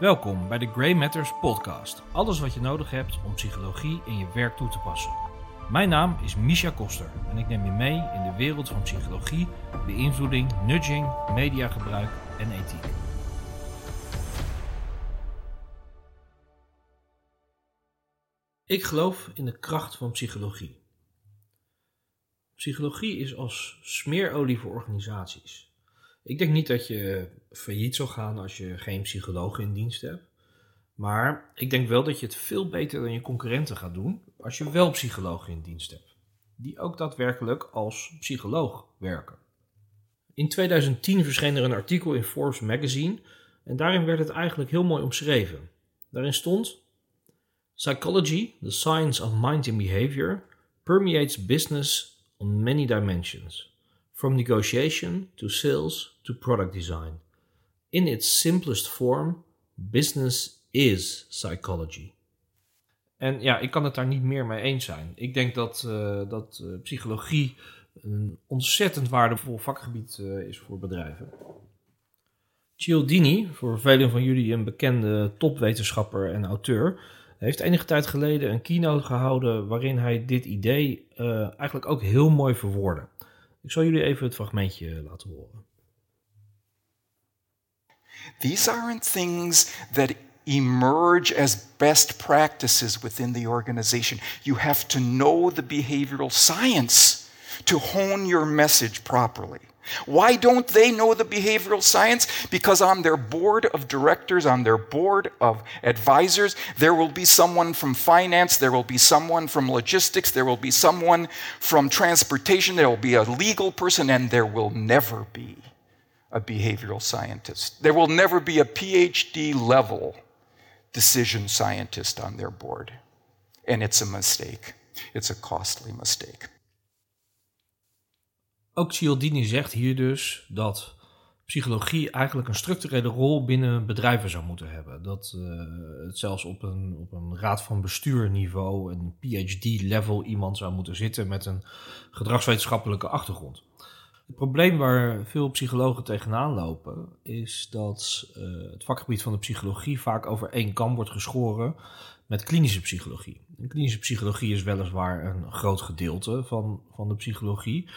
Welkom bij de Grey Matters podcast. Alles wat je nodig hebt om psychologie in je werk toe te passen. Mijn naam is Misha Koster en ik neem je mee in de wereld van psychologie, beïnvloeding, nudging, mediagebruik en ethiek. Ik geloof in de kracht van psychologie. Psychologie is als smeerolie voor organisaties. Ik denk niet dat je failliet zal gaan als je geen psycholoog in dienst hebt. Maar ik denk wel dat je het veel beter dan je concurrenten gaat doen als je wel psychologen in dienst hebt. Die ook daadwerkelijk als psycholoog werken. In 2010 verscheen er een artikel in Forbes magazine en daarin werd het eigenlijk heel mooi omschreven. Daarin stond: Psychology, the science of mind and behavior, permeates business on many dimensions. From negotiation to sales to product design. In its simplest form, business is psychology. En ja, ik kan het daar niet meer mee eens zijn. Ik denk dat, uh, dat uh, psychologie een ontzettend waardevol vakgebied uh, is voor bedrijven. Cialdini, voor velen van jullie een bekende topwetenschapper en auteur, heeft enige tijd geleden een keynote gehouden waarin hij dit idee eigenlijk ook heel mooi verwoordde. Ik zal jullie even het fragmentje eh, laten horen. These aren't things that emerge as best practices within the organization. You have to know the behavioral science to hone your message properly. Why don't they know the behavioral science? Because on their board of directors, on their board of advisors, there will be someone from finance, there will be someone from logistics, there will be someone from transportation, there will be a legal person, and there will never be a behavioral scientist. There will never be a PhD level decision scientist on their board. And it's a mistake. It's a costly mistake. Ook Cialdini zegt hier dus dat psychologie eigenlijk een structurele rol binnen bedrijven zou moeten hebben. Dat uh, het zelfs op een, op een raad van bestuurniveau, een PhD-level iemand zou moeten zitten met een gedragswetenschappelijke achtergrond. Het probleem waar veel psychologen tegenaan lopen, is dat uh, het vakgebied van de psychologie vaak over één kam wordt geschoren met klinische psychologie. En klinische psychologie is weliswaar een groot gedeelte van, van de psychologie.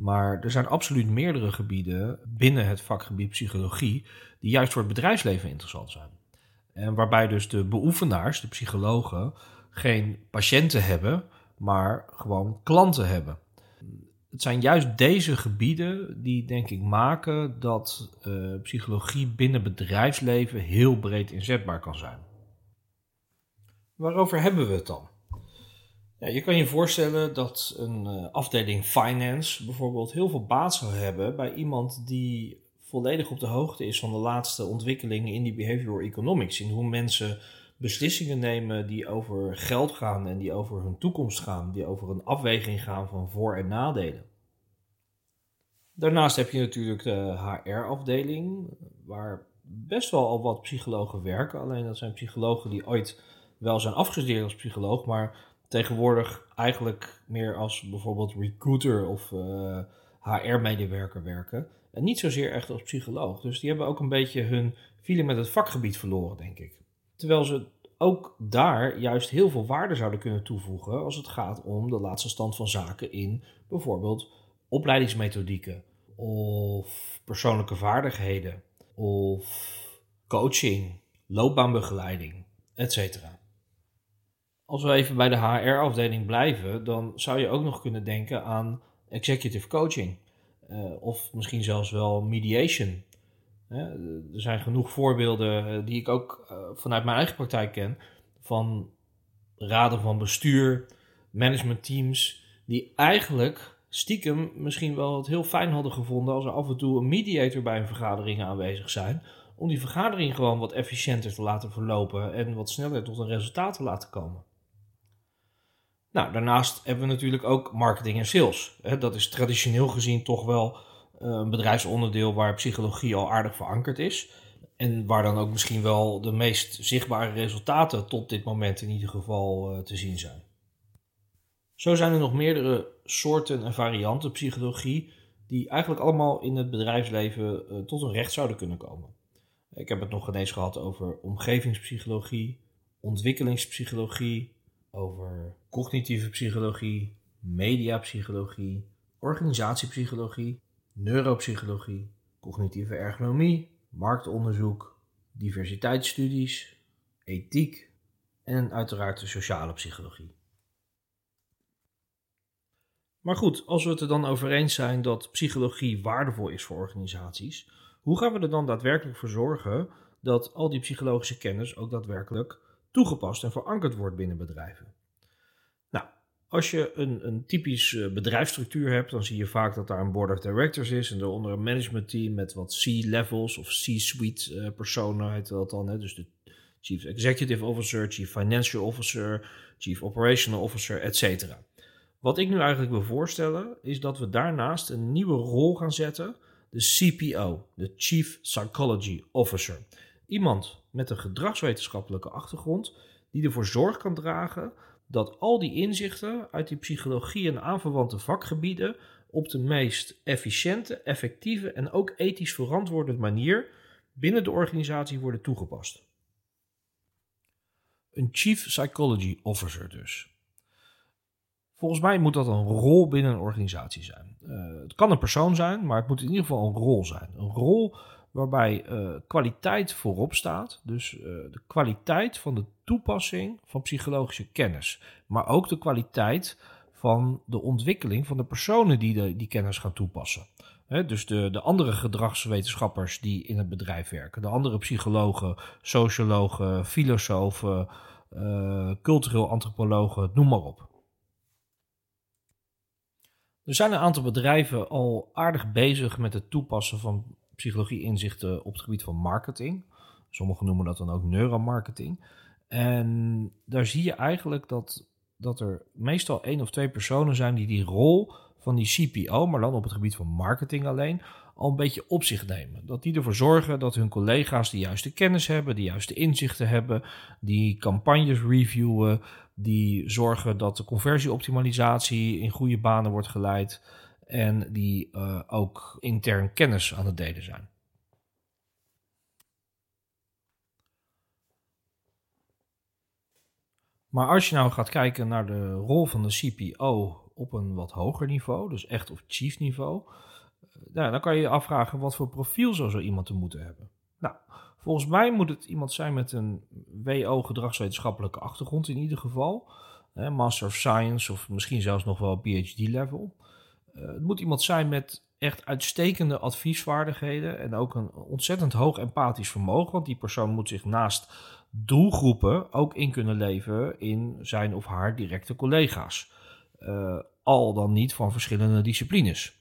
Maar er zijn absoluut meerdere gebieden binnen het vakgebied psychologie die juist voor het bedrijfsleven interessant zijn. En waarbij dus de beoefenaars, de psychologen, geen patiënten hebben, maar gewoon klanten hebben. Het zijn juist deze gebieden die, denk ik, maken dat uh, psychologie binnen bedrijfsleven heel breed inzetbaar kan zijn. Waarover hebben we het dan? Ja, je kan je voorstellen dat een uh, afdeling finance bijvoorbeeld heel veel baat zou hebben bij iemand die volledig op de hoogte is van de laatste ontwikkelingen in die behavioral economics. In hoe mensen beslissingen nemen die over geld gaan en die over hun toekomst gaan, die over een afweging gaan van voor- en nadelen. Daarnaast heb je natuurlijk de HR-afdeling, waar best wel al wat psychologen werken. Alleen dat zijn psychologen die ooit wel zijn afgestudeerd als psycholoog, maar tegenwoordig eigenlijk meer als bijvoorbeeld recruiter of uh, eh, HR-medewerker werken. En niet zozeer echt als psycholoog. Dus die hebben ook een beetje hun feeling met het vakgebied verloren, denk ik. Terwijl ze ook daar juist heel veel waarde zouden kunnen toevoegen als het gaat om de laatste stand van zaken in bijvoorbeeld opleidingsmethodieken of persoonlijke vaardigheden of coaching, loopbaanbegeleiding, etc. Als we even bij de HR-afdeling blijven, dan zou je ook nog kunnen denken aan executive coaching. Uh, of misschien zelfs wel mediation. er zijn genoeg voorbeelden eh, die ik ook vanuit mijn eigen praktijk ken. Van raden van bestuur, managementteams, die eigenlijk stiekem misschien wel het heel fijn hadden gevonden als er af en toe een mediator bij een vergadering aanwezig zijn. Om die vergadering gewoon wat efficiënter te laten verlopen en wat sneller tot een resultaat te laten komen. Nou, daarnaast hebben we natuurlijk ook marketing en sales. Dat is traditioneel gezien toch wel eh, een bedrijfsonderdeel waar psychologie al aardig verankerd is. En waar dan ook misschien wel de meest zichtbare resultaten tot dit moment in ieder geval eh, te zien zijn. Zo zijn er nog meerdere soorten en varianten psychologie die eigenlijk allemaal in het bedrijfsleven uh, tot een recht zouden kunnen komen. Ik heb het nog ineens gehad over omgevingspsychologie, ontwikkelingspsychologie, over cognitieve psychologie, mediapsychologie, organisatiepsychologie, neuropsychologie, cognitieve ergonomie, marktonderzoek, diversiteitsstudies, ethiek en uiteraard de sociale psychologie. Maar goed, als we het er dan over eens zijn dat psychologie waardevol is voor organisaties, hoe gaan we er dan daadwerkelijk voor zorgen dat al die psychologische kennis ook daadwerkelijk toegepast en verankerd wordt binnen bedrijven? Nou, als je een, een typisch eh, bedrijfsstructuur hebt, dan zie je vaak dat daar een board of directors is en daaronder een managementteam met wat C-levels of C-suite uh, personen heet dat dan. Hè? Dus de Chief Executive Officer, Chief Financial Officer, Chief Operational Officer, etc. Wat ik nu eigenlijk wil voorstellen, is dat we daarnaast een nieuwe rol gaan zetten, de CPO, de Chief Psychology Officer. Iemand met een gedragswetenschappelijke achtergrond die ervoor zorg kan dragen dat al die inzichten uit die psychologie en aanverwante vakgebieden op de meest efficiënte, effectieve en ook ethisch verantwoorde manier binnen de organisatie worden toegepast. Een Chief Psychology Officer dus. Volgens mij moet dat een rol binnen een organisatie zijn. Uh, het kan een persoon zijn, maar het moet in ieder geval een rol zijn. Een rol waarbij uh, kwaliteit voorop staat. Dus uh, de kwaliteit van de toepassing van psychologische kennis. Maar ook de kwaliteit van de ontwikkeling van de personen die die kennis gaan toepassen. Dus de, de andere gedragswetenschappers die in het bedrijf werken. De andere psychologen, sociologen, filosofen, cultureel antropologen, noem maar op. Er zijn een aantal bedrijven al aardig bezig met het toepassen van psychologie-inzichten op het gebied van marketing. Sommigen noemen dat dan ook neuromarketing. En daar zie je eigenlijk dat, dat er meestal één of twee personen zijn die die rol van die CPO, maar dan op het gebied van marketing alleen, al een beetje op zich nemen. Dat die ervoor zorgen dat hun collega's de juiste kennis hebben, de juiste inzichten hebben, die campagnes reviewen, die zorgen dat de conversieoptimalisatie in goede banen wordt geleid en die uh, ook intern kennis aan het delen zijn. Maar als je nou gaat kijken naar de rol van de CPO op een wat hoger niveau, dus echt op chief niveau, nou, dan kan je je afvragen wat voor profiel zou zo iemand te moeten hebben. Nou, volgens mij moet het iemand zijn met een WO gedragswetenschappelijke achtergrond in ieder geval. Master of Science of misschien zelfs nog wel PhD-level. Uh, het moet iemand zijn met echt uitstekende adviesvaardigheden en ook een ontzettend hoog empathisch vermogen. Want die persoon moet zich naast doelgroepen ook in kunnen leven in zijn of haar directe collega's. Uh, al dan niet van verschillende disciplines.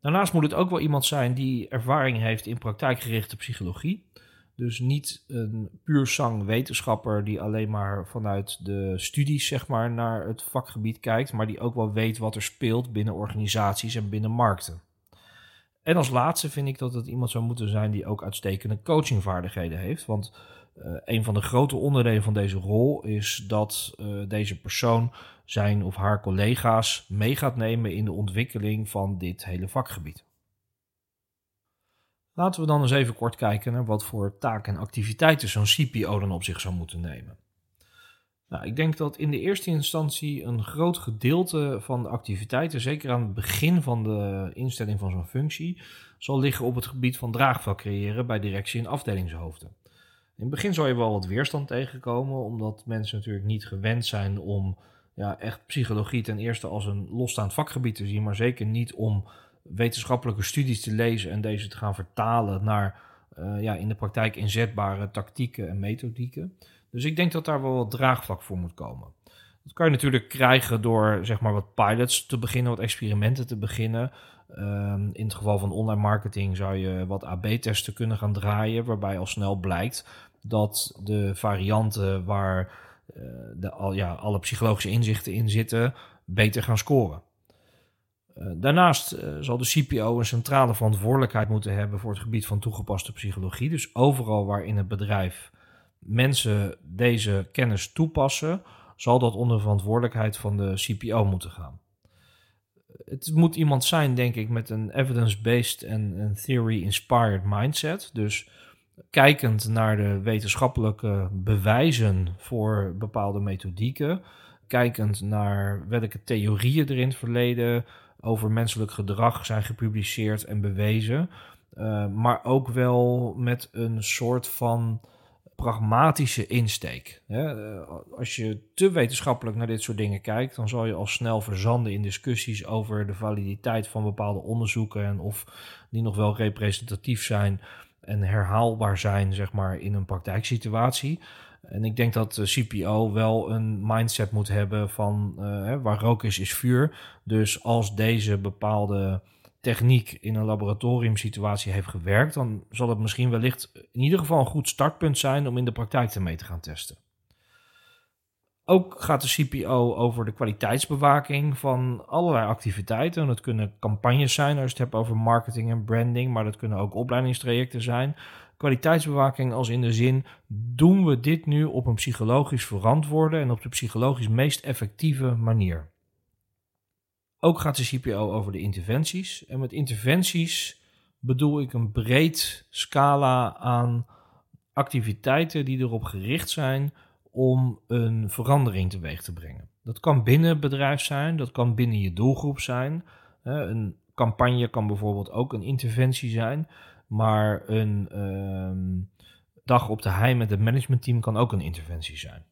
Daarnaast moet het ook wel iemand zijn die ervaring heeft in praktijkgerichte psychologie. Dus niet een puur zang wetenschapper die alleen maar vanuit de studies zeg maar, naar het vakgebied kijkt, maar die ook wel weet wat er speelt binnen organisaties en binnen markten. En als laatste vind ik dat het iemand zou moeten zijn die ook uitstekende coachingvaardigheden heeft. Want uh, een van de grote onderdelen van deze rol is dat uh, deze persoon zijn of haar collega's mee gaat nemen in de ontwikkeling van dit hele vakgebied. Laten we dan eens even kort kijken naar wat voor taken en activiteiten zo'n CPO dan op zich zou moeten nemen. Nou, ik denk dat in de eerste instantie een groot gedeelte van de activiteiten, zeker aan het begin van de instelling van zo'n functie, zal liggen op het gebied van draagvlak creëren bij directie en afdelingshoofden. In het begin zal je wel wat weerstand tegenkomen, omdat mensen natuurlijk niet gewend zijn om ja, echt psychologie ten eerste als een losstaand vakgebied te zien, maar zeker niet om wetenschappelijke studies te lezen en deze te gaan vertalen naar uh, ja, in de praktijk inzetbare tactieken en methodieken. Dus ik denk dat daar wel wat draagvlak voor moet komen. Dat kan je natuurlijk krijgen door zeg maar wat pilots te beginnen, wat experimenten te beginnen. Um, in het geval van online marketing zou je wat AB-testen kunnen gaan draaien, waarbij al snel blijkt dat de varianten waar uh, de, al, ja, alle psychologische inzichten in zitten, beter gaan scoren. Uh, daarnaast uh, zal de CPO een centrale verantwoordelijkheid moeten hebben voor het gebied van toegepaste psychologie. Dus overal waar in het bedrijf mensen deze kennis toepassen, zal dat onder verantwoordelijkheid van de CPO moeten gaan. Het moet iemand zijn, denk ik, met een evidence-based en theory-inspired mindset. Dus kijkend naar de wetenschappelijke bewijzen voor bepaalde methodieken, kijkend naar welke theorieën er in het verleden over menselijk gedrag zijn gepubliceerd en bewezen, uh, maar ook wel met een soort van pragmatische insteek. Hè? Eh, als je te wetenschappelijk naar dit soort dingen kijkt, dan zal je al snel verzanden in discussies over de validiteit van bepaalde onderzoeken en of die nog wel representatief zijn en herhaalbaar zijn, zeg maar, in een praktijksituatie. En ik denk dat de CPO wel een mindset moet hebben van uh, waar rook is, is vuur. Dus als deze bepaalde techniek in een laboratoriumsituatie heeft gewerkt, dan zal het misschien wellicht in ieder geval een goed startpunt zijn om in de praktijk ermee te gaan testen. Ook gaat de CPO over de kwaliteitsbewaking van allerlei activiteiten. Dat kunnen campagnes zijn als je het hebt over marketing en branding, maar dat kunnen ook opleidingstrajecten zijn. Kwaliteitsbewaking als in de zin, doen we dit nu op een psychologisch verantwoorde en op de psychologisch meest effectieve manier? Ook gaat de CPO over de interventies. En met interventies bedoel ik een breed scala aan activiteiten die erop gericht zijn om een verandering teweeg te brengen. Dat kan binnen het bedrijf zijn, dat kan binnen je doelgroep zijn. Een campagne kan bijvoorbeeld ook een interventie zijn, maar een ehm, dag op de hei met het managementteam kan ook een interventie zijn.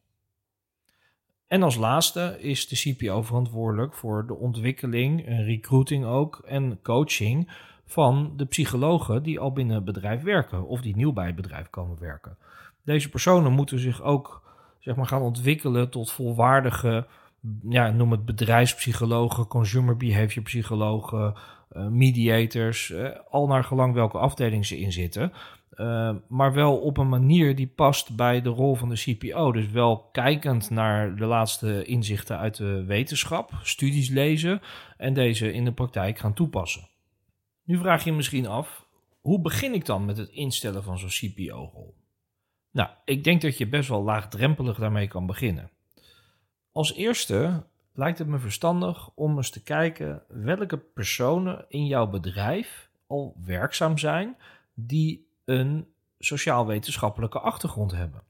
En als laatste is de CPO verantwoordelijk voor de ontwikkeling, recruiting ook en coaching van de psychologen die al binnen het bedrijf werken of die nieuw bij het bedrijf komen werken. Deze personen moeten zich ook zeg maar, gaan ontwikkelen tot volwaardige, ja, noem het bedrijfspsychologen, consumer behavior psychologen, uh, mediators, uh, al naar gelang welke afdeling ze in zitten. Uh, maar wel op een manier die past bij de rol van de CPO. Dus wel kijkend naar de laatste inzichten uit de wetenschap, studies lezen en deze in de praktijk gaan toepassen. Nu vraag je je misschien af, hoe begin ik dan met het instellen van zo'n CPO-rol? Nou, ik denk dat je best wel laagdrempelig daarmee kan beginnen. Als eerste lijkt het me verstandig om eens te kijken welke personen in jouw bedrijf al werkzaam zijn die een sociaal-wetenschappelijke achtergrond hebben.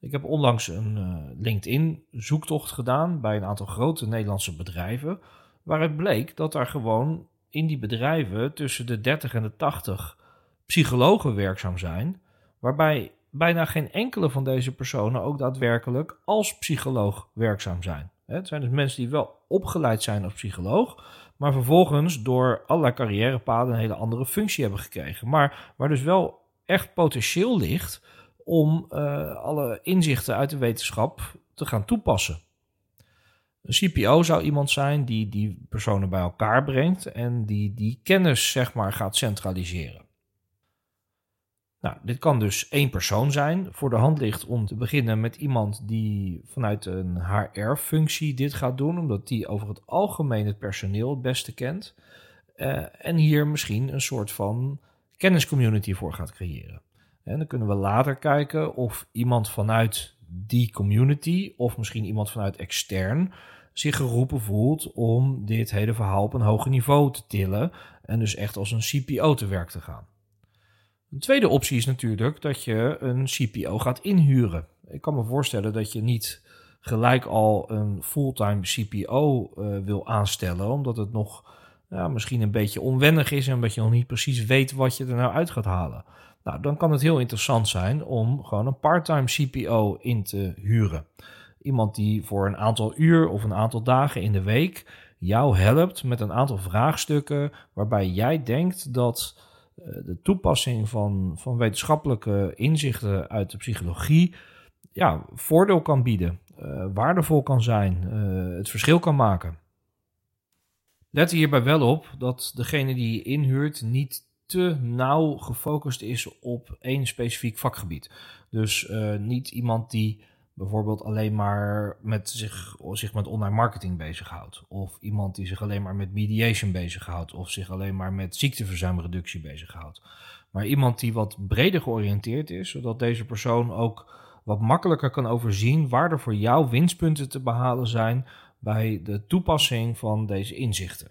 Ik heb onlangs een uh, LinkedIn-zoektocht gedaan bij een aantal grote Nederlandse bedrijven, waaruit bleek dat er gewoon in die bedrijven tussen de 30 en de 80 psychologen werkzaam zijn, waarbij bijna geen enkele van deze personen ook daadwerkelijk als psycholoog werkzaam zijn. Het zijn dus mensen die wel opgeleid zijn als psycholoog, maar vervolgens door allerlei carrièrepaden een hele andere functie hebben gekregen. Maar waar dus wel echt potentieel ligt om uh, alle inzichten uit de wetenschap te gaan toepassen. Een CPO zou iemand zijn die die personen bij elkaar brengt en die die kennis zeg maar gaat centraliseren. Nou, dit kan dus één persoon zijn. Voor de hand ligt om te beginnen met iemand die vanuit een HR-functie dit gaat doen, omdat die over het algemeen het personeel het beste kent. Uh, en hier misschien een soort van kenniscommunity voor gaat creëren. En dan kunnen we later kijken of iemand vanuit die community, of misschien iemand vanuit extern, zich geroepen voelt om dit hele verhaal op een hoger niveau te tillen. En dus echt als een CPO te werk te gaan. Een tweede optie is natuurlijk dat je een CPO gaat inhuren. Ik kan me voorstellen dat je niet gelijk al een fulltime CPO eh, wil aanstellen, omdat het nog ja, misschien een beetje onwennig is en omdat je nog niet precies weet wat je er nou uit gaat halen. Nou, dan kan het heel interessant zijn om gewoon een parttime CPO in te huren. Iemand die voor een aantal uur of een aantal dagen in de week jou helpt met een aantal vraagstukken waarbij jij denkt dat de toepassing van, van wetenschappelijke inzichten uit de psychologie ja, voordeel kan bieden, uh, waardevol kan zijn, uh, het verschil kan maken. Let hierbij wel op dat degene die je inhuurt niet te nauw gefocust is op één specifiek vakgebied. Dus niet iemand die bijvoorbeeld alleen maar met zich, zich met online marketing bezighoudt. Of iemand die zich alleen maar met mediation bezighoudt. Of zich alleen maar met ziekteverzuimreductie bezighoudt. Maar iemand die wat breder georiënteerd is, zodat deze persoon ook wat makkelijker kan overzien waar er voor jou winstpunten te behalen zijn bij de toepassing van deze inzichten.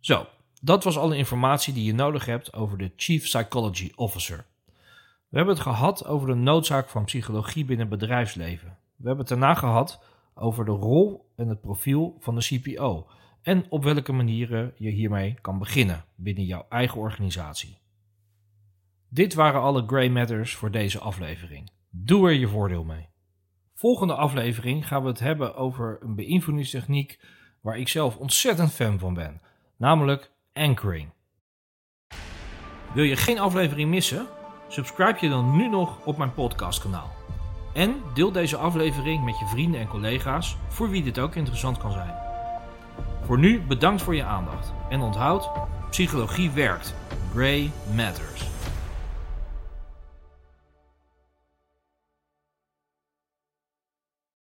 Zo, Dat was alle informatie die je nodig hebt over de Chief Psychology Officer. We hebben het gehad over de noodzaak van psychologie binnen bedrijfsleven. We hebben het daarna gehad over de rol en het profiel van de CPO en op welke manieren je hiermee kan beginnen binnen jouw eigen organisatie. Dit waren alle Grey Matters voor deze aflevering. Doe er je voordeel mee. Volgende aflevering gaan we het hebben over een beïnvloedingstechniek waar ik zelf ontzettend fan van ben, namelijk anchoring. Wil je geen aflevering missen? Subscribe je dan nu nog op mijn podcastkanaal. En deel deze aflevering met je vrienden en collega's voor wie dit ook interessant kan zijn. Voor nu bedankt voor je aandacht en onthoud, psychologie werkt. Grey Matters.